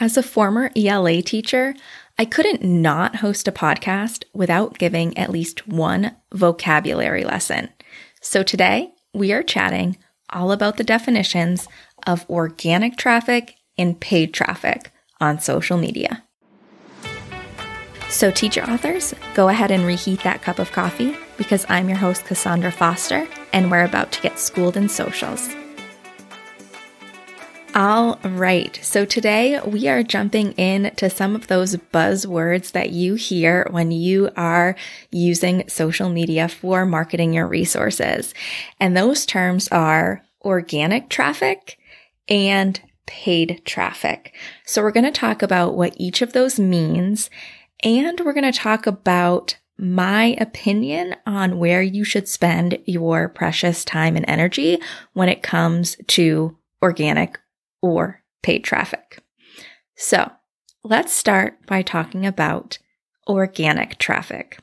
As a former ELA teacher, I couldn't not host a podcast without giving at least one vocabulary lesson. So today we are chatting all about the definitions of organic traffic and paid traffic on social media. So, teacher authors, go ahead and reheat that cup of coffee because I'm your host, Kassaundra Foster, and we're about to get schooled in socials. All right, so today we are jumping in to some of those buzzwords that you hear when you are using social media for marketing your resources. And those terms are organic traffic and paid traffic. So we're going to talk about what each of those means and we're going to talk about my opinion on where you should spend your precious time and energy when it comes to organic or paid traffic. So let's start by talking about organic traffic.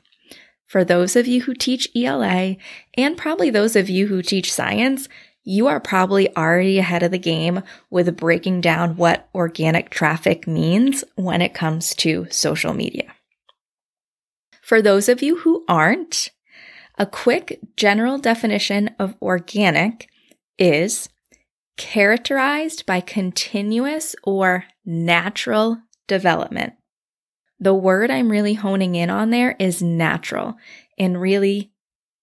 For those of you who teach ELA and probably those of you who teach science, you are probably already ahead of the game with breaking down what organic traffic means when it comes to social media. For those of you who aren't, a quick general definition of organic is characterized by continuous or natural development. The word I'm really honing in on there is natural and really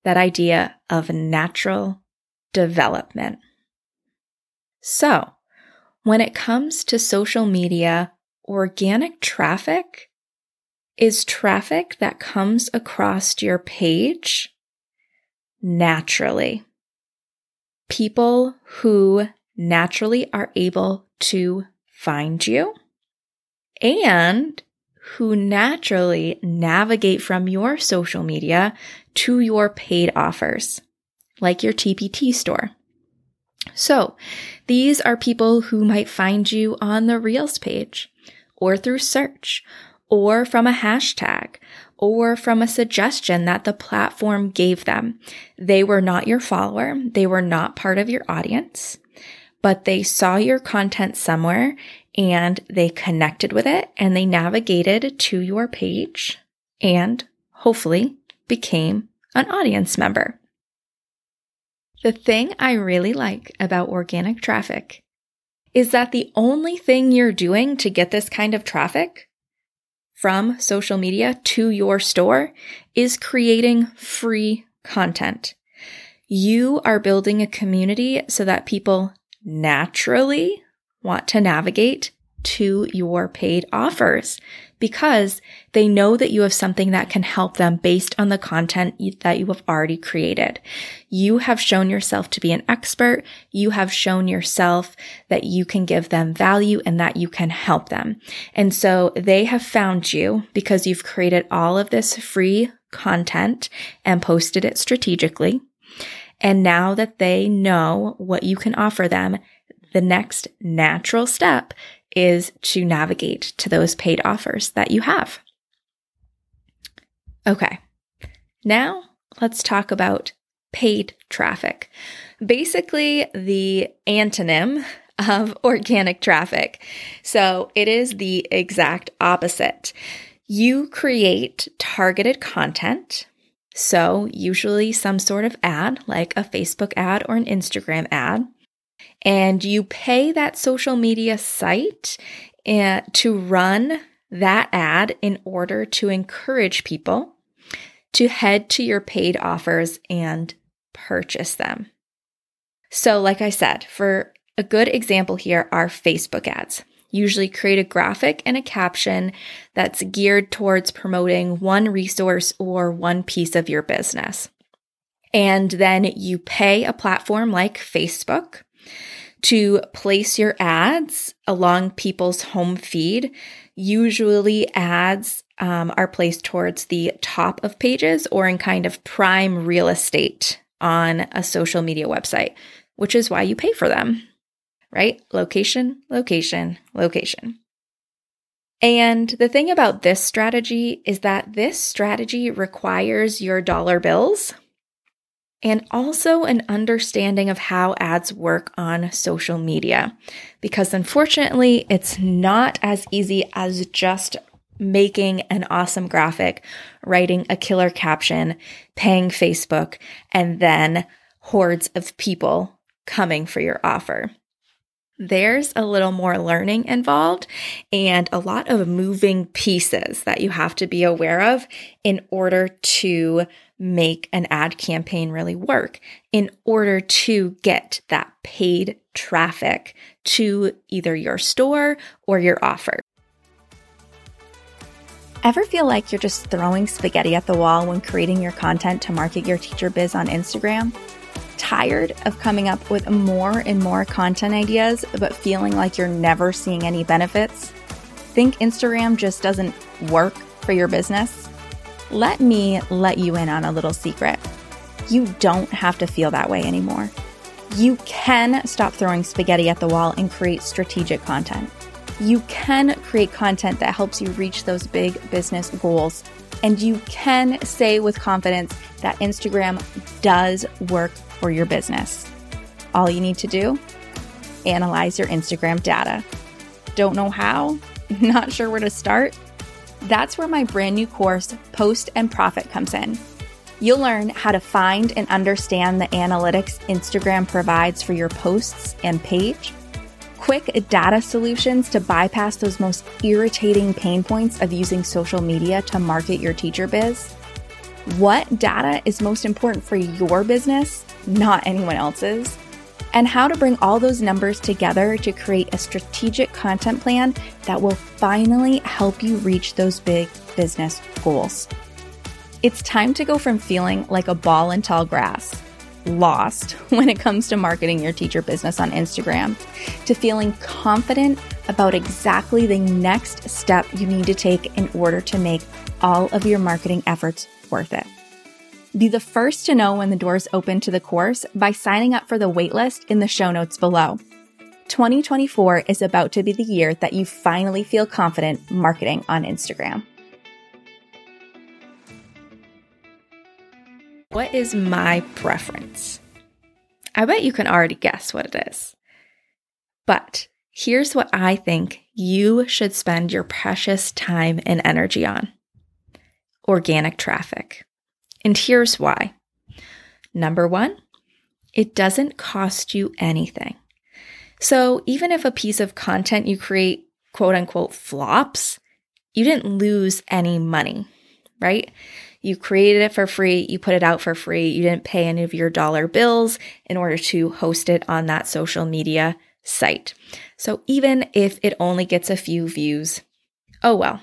that idea of natural development. So, when it comes to social media, organic traffic is traffic that comes across your page naturally. People who naturally are able to find you and who naturally navigate from your social media to your paid offers like your TPT store. So these are people who might find you on the Reels page or through search or from a hashtag or from a suggestion that the platform gave them. They were not your follower. They were not part of your audience, but they saw your content somewhere and they connected with it and they navigated to your page and hopefully became an audience member. The thing I really like about organic traffic is that the only thing you're doing to get this kind of traffic from social media to your store is creating free content. You are building a community so that people naturally want to navigate to your paid offers because they know that you have something that can help them based on the content that you have already created. You have shown yourself to be an expert. You have shown yourself that you can give them value and that you can help them. And so they have found you because you've created all of this free content and posted it strategically. And now that they know what you can offer them, the next natural step is to navigate to those paid offers that you have. Okay, now let's talk about paid traffic. Basically, the antonym of organic traffic. So it is the exact opposite. You create targeted content. So, usually some sort of ad, like a Facebook ad or an Instagram ad and you pay that social media site uh, to run that ad in order to encourage people to head to your paid offers and purchase them. So, like I said, for a good example here are Facebook ads. Usually create a graphic and a caption that's geared towards promoting one resource or one piece of your business. And then you pay a platform like Facebook to place your ads along people's home feed. Usually, ads um, are placed towards the top of pages or in kind of prime real estate on a social media website, which is why you pay for them, right? Location, location, location. And the thing about this strategy is that this strategy requires your dollar bills and also an understanding of how ads work on social media. Because unfortunately, it's not as easy as just making an awesome graphic, writing a killer caption, paying Facebook, and then hordes of people coming for your offer. There's a little more learning involved and a lot of moving pieces that you have to be aware of in order to make an ad campaign really work, in order to get that paid traffic to either your store or your offer. Ever feel like you're just throwing spaghetti at the wall when creating your content to market your teacher biz on Instagram? Tired of coming up with more and more content ideas, but feeling like you're never seeing any benefits? Think Instagram just doesn't work for your business? Let me let you in on a little secret. You don't have to feel that way anymore. You can stop throwing spaghetti at the wall and create strategic content you can create content that helps you reach those big business goals. And you can say with confidence that Instagram does work for your business. All you need to do analyze your Instagram data. Don't know how? Not sure where to start? That's where my brand new course, Post and Profit, comes in. You'll learn how to find and understand the analytics Instagram provides for your posts and page quick data solutions to bypass those most irritating pain points of using social media to market your teacher biz. What data is most important for your business, not anyone else's? And how to bring all those numbers together to create a strategic content plan that will finally help you reach those big business goals. It's time to go from feeling like a ball in tall grass lost when it comes to marketing your teacher business on Instagram to feeling confident about exactly the next step you need to take in order to make all of your marketing efforts worth it. Be the first to know when the doors open to the course by signing up for the waitlist in the show notes below. 2024 is about to be the year that you finally feel confident marketing on Instagram. What is my preference? I bet you can already guess what it is. But here's what I think you should spend your precious time and energy on organic traffic. And here's why. Number one, it doesn't cost you anything. So even if a piece of content you create, quote unquote, flops, you didn't lose any money, right? You created it for free, you put it out for free, you didn't pay any of your dollar bills in order to host it on that social media site. So even if it only gets a few views, oh well.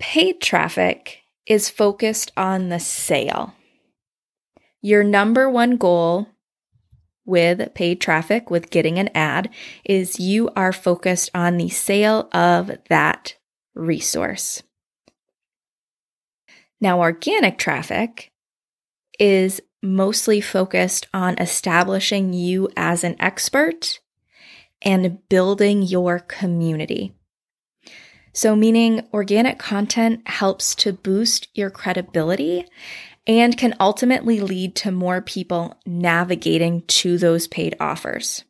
Paid traffic is focused on the sale. Your number one goal with paid traffic, with getting an ad, is you are focused on the sale of that resource. Now, organic traffic is mostly focused on establishing you as an expert and building your community. So, meaning organic content helps to boost your credibility and can ultimately lead to more people navigating to those paid offers.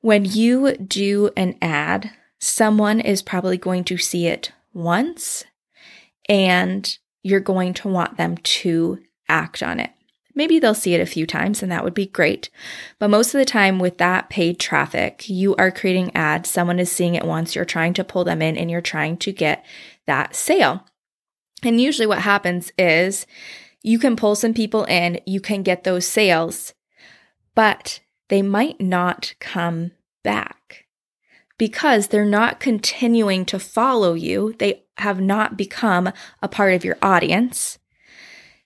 When you do an ad, someone is probably going to see it once and you're going to want them to act on it. Maybe they'll see it a few times and that would be great. But most of the time with that paid traffic, you are creating ads. Someone is seeing it once. You're trying to pull them in and you're trying to get that sale. And usually what happens is you can pull some people in, you can get those sales, but they might not come back because they're not continuing to follow you. They have not become a part of your audience.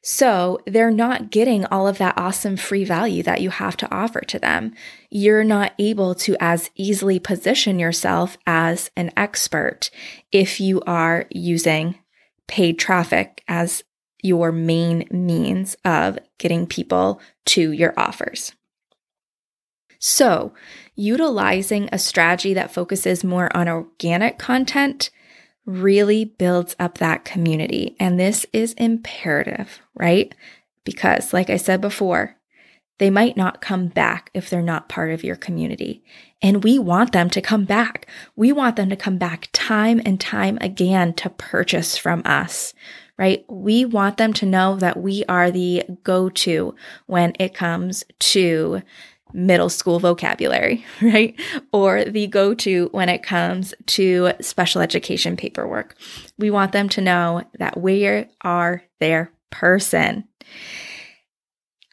So they're not getting all of that awesome free value that you have to offer to them. You're not able to as easily position yourself as an expert if you are using paid traffic as your main means of getting people to your offers. So, utilizing a strategy that focuses more on organic content really builds up that community. And this is imperative, right? because, like I said before, they might not come back if they're not part of your community. And we want them to come back. We want them to come back time and time again to purchase from us, right? We want them to know that we are the go to when it comes to middle school vocabulary, right? Or the go to when it comes to special education paperwork. We want them to know that we are their person.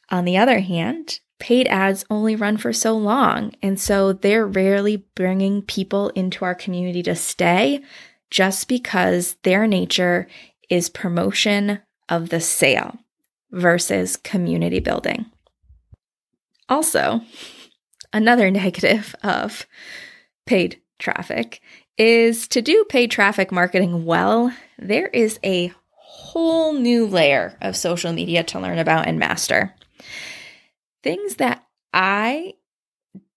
On the other hand, paid ads only run for so long. And so they're rarely bringing people into our community to stay just because their nature is promotion of the sale versus community building. Also, another negative of paid traffic is to do paid traffic marketing well, there is a whole new layer of social media to learn about and master. Things that I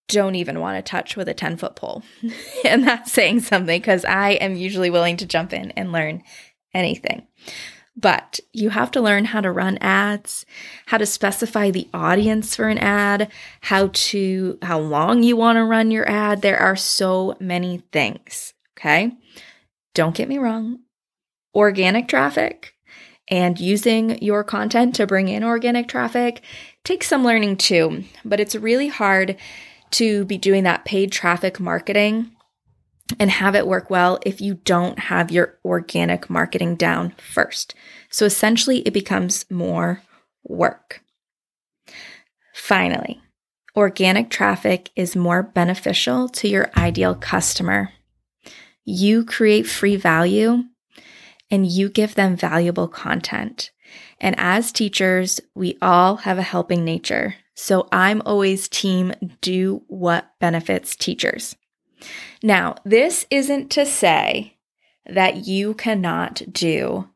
don't even want to touch with a 10 foot pole. and that's saying something because I am usually willing to jump in and learn anything. But you have to learn how to run ads, how to specify the audience for an ad, how to, how long you want to run your ad. There are so many things. Okay. Don't get me wrong. Organic traffic and using your content to bring in organic traffic takes some learning too, but it's really hard to be doing that paid traffic marketing and have it work well if you don't have your organic marketing down first. So essentially, it becomes more work. Finally, organic traffic is more beneficial to your ideal customer. You create free value and you give them valuable content. And as teachers, we all have a helping nature. So I'm always team do what benefits teachers. Now, this isn't to say that you cannot do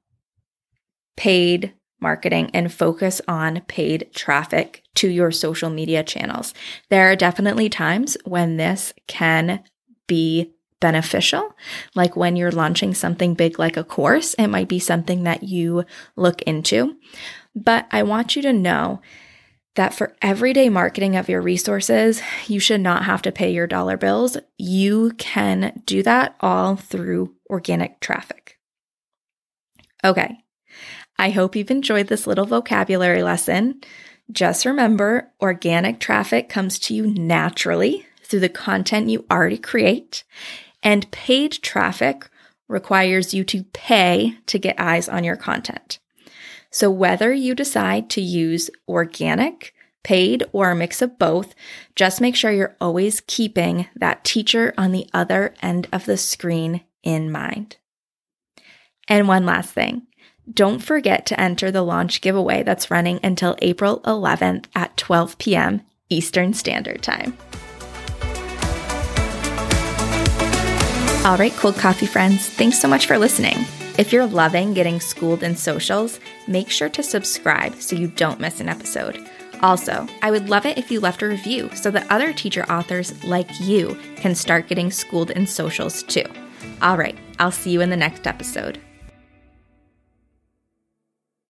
paid marketing and focus on paid traffic to your social media channels. There are definitely times when this can be beneficial. Like when you're launching something big like a course, it might be something that you look into. But I want you to know that for everyday marketing of your resources, you should not have to pay your dollar bills. You can do that all through organic traffic. Okay. I hope you've enjoyed this little vocabulary lesson. Just remember, organic traffic comes to you naturally through the content you already create, and paid traffic requires you to pay to get eyes on your content. So whether you decide to use organic, paid, or a mix of both, just make sure you're always keeping that teacher on the other end of the screen in mind. And one last thing. Don't forget to enter the launch giveaway that's running until April 11th at 12 p.m. Eastern Standard Time. All right, cold coffee friends, thanks so much for listening. If you're loving getting schooled in socials, make sure to subscribe so you don't miss an episode. Also, I would love it if you left a review so that other teacher authors like you can start getting schooled in socials too. All right, I'll see you in the next episode.